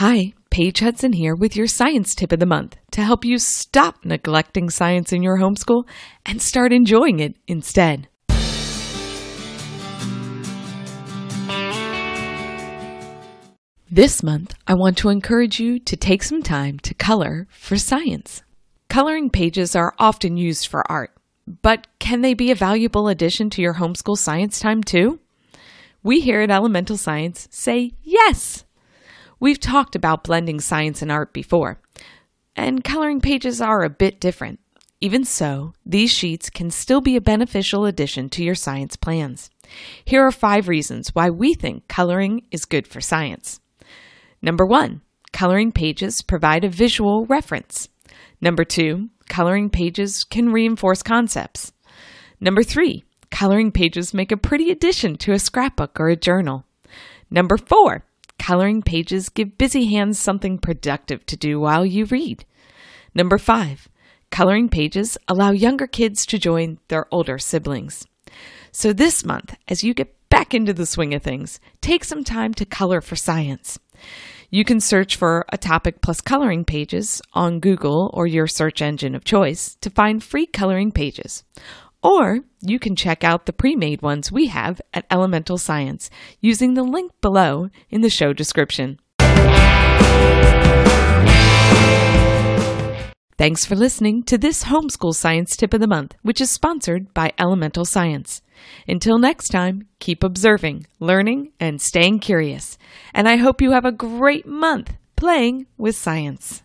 Hi, Paige Hudson here with your science tip of the month to help you stop neglecting science in your homeschool and start enjoying it instead. This month, I want to encourage you to take some time to color for science. Coloring pages are often used for art, but can they be a valuable addition to your homeschool science time too? We here at Elemental Science say yes! We've talked about blending science and art before, and coloring pages are a bit different. Even so, these sheets can still be a beneficial addition to your science plans. Here are five reasons why we think coloring is good for science. Number one, coloring pages provide a visual reference. Number two, coloring pages can reinforce concepts. Number three, coloring pages make a pretty addition to a scrapbook or a journal. Number four, coloring pages give busy hands something productive to do while you read. Number five, coloring pages allow younger kids to join their older siblings. So this month, as you get back into the swing of things, take some time to color for science. You can search for a topic plus coloring pages on Google or your search engine of choice to find free coloring pages. Or you can check out the pre made ones we have at Elemental Science using the link below in the show description. Thanks for listening to this Homeschool Science Tip of the Month, which is sponsored by Elemental Science. Until next time, keep observing, learning, and staying curious. And I hope you have a great month playing with science.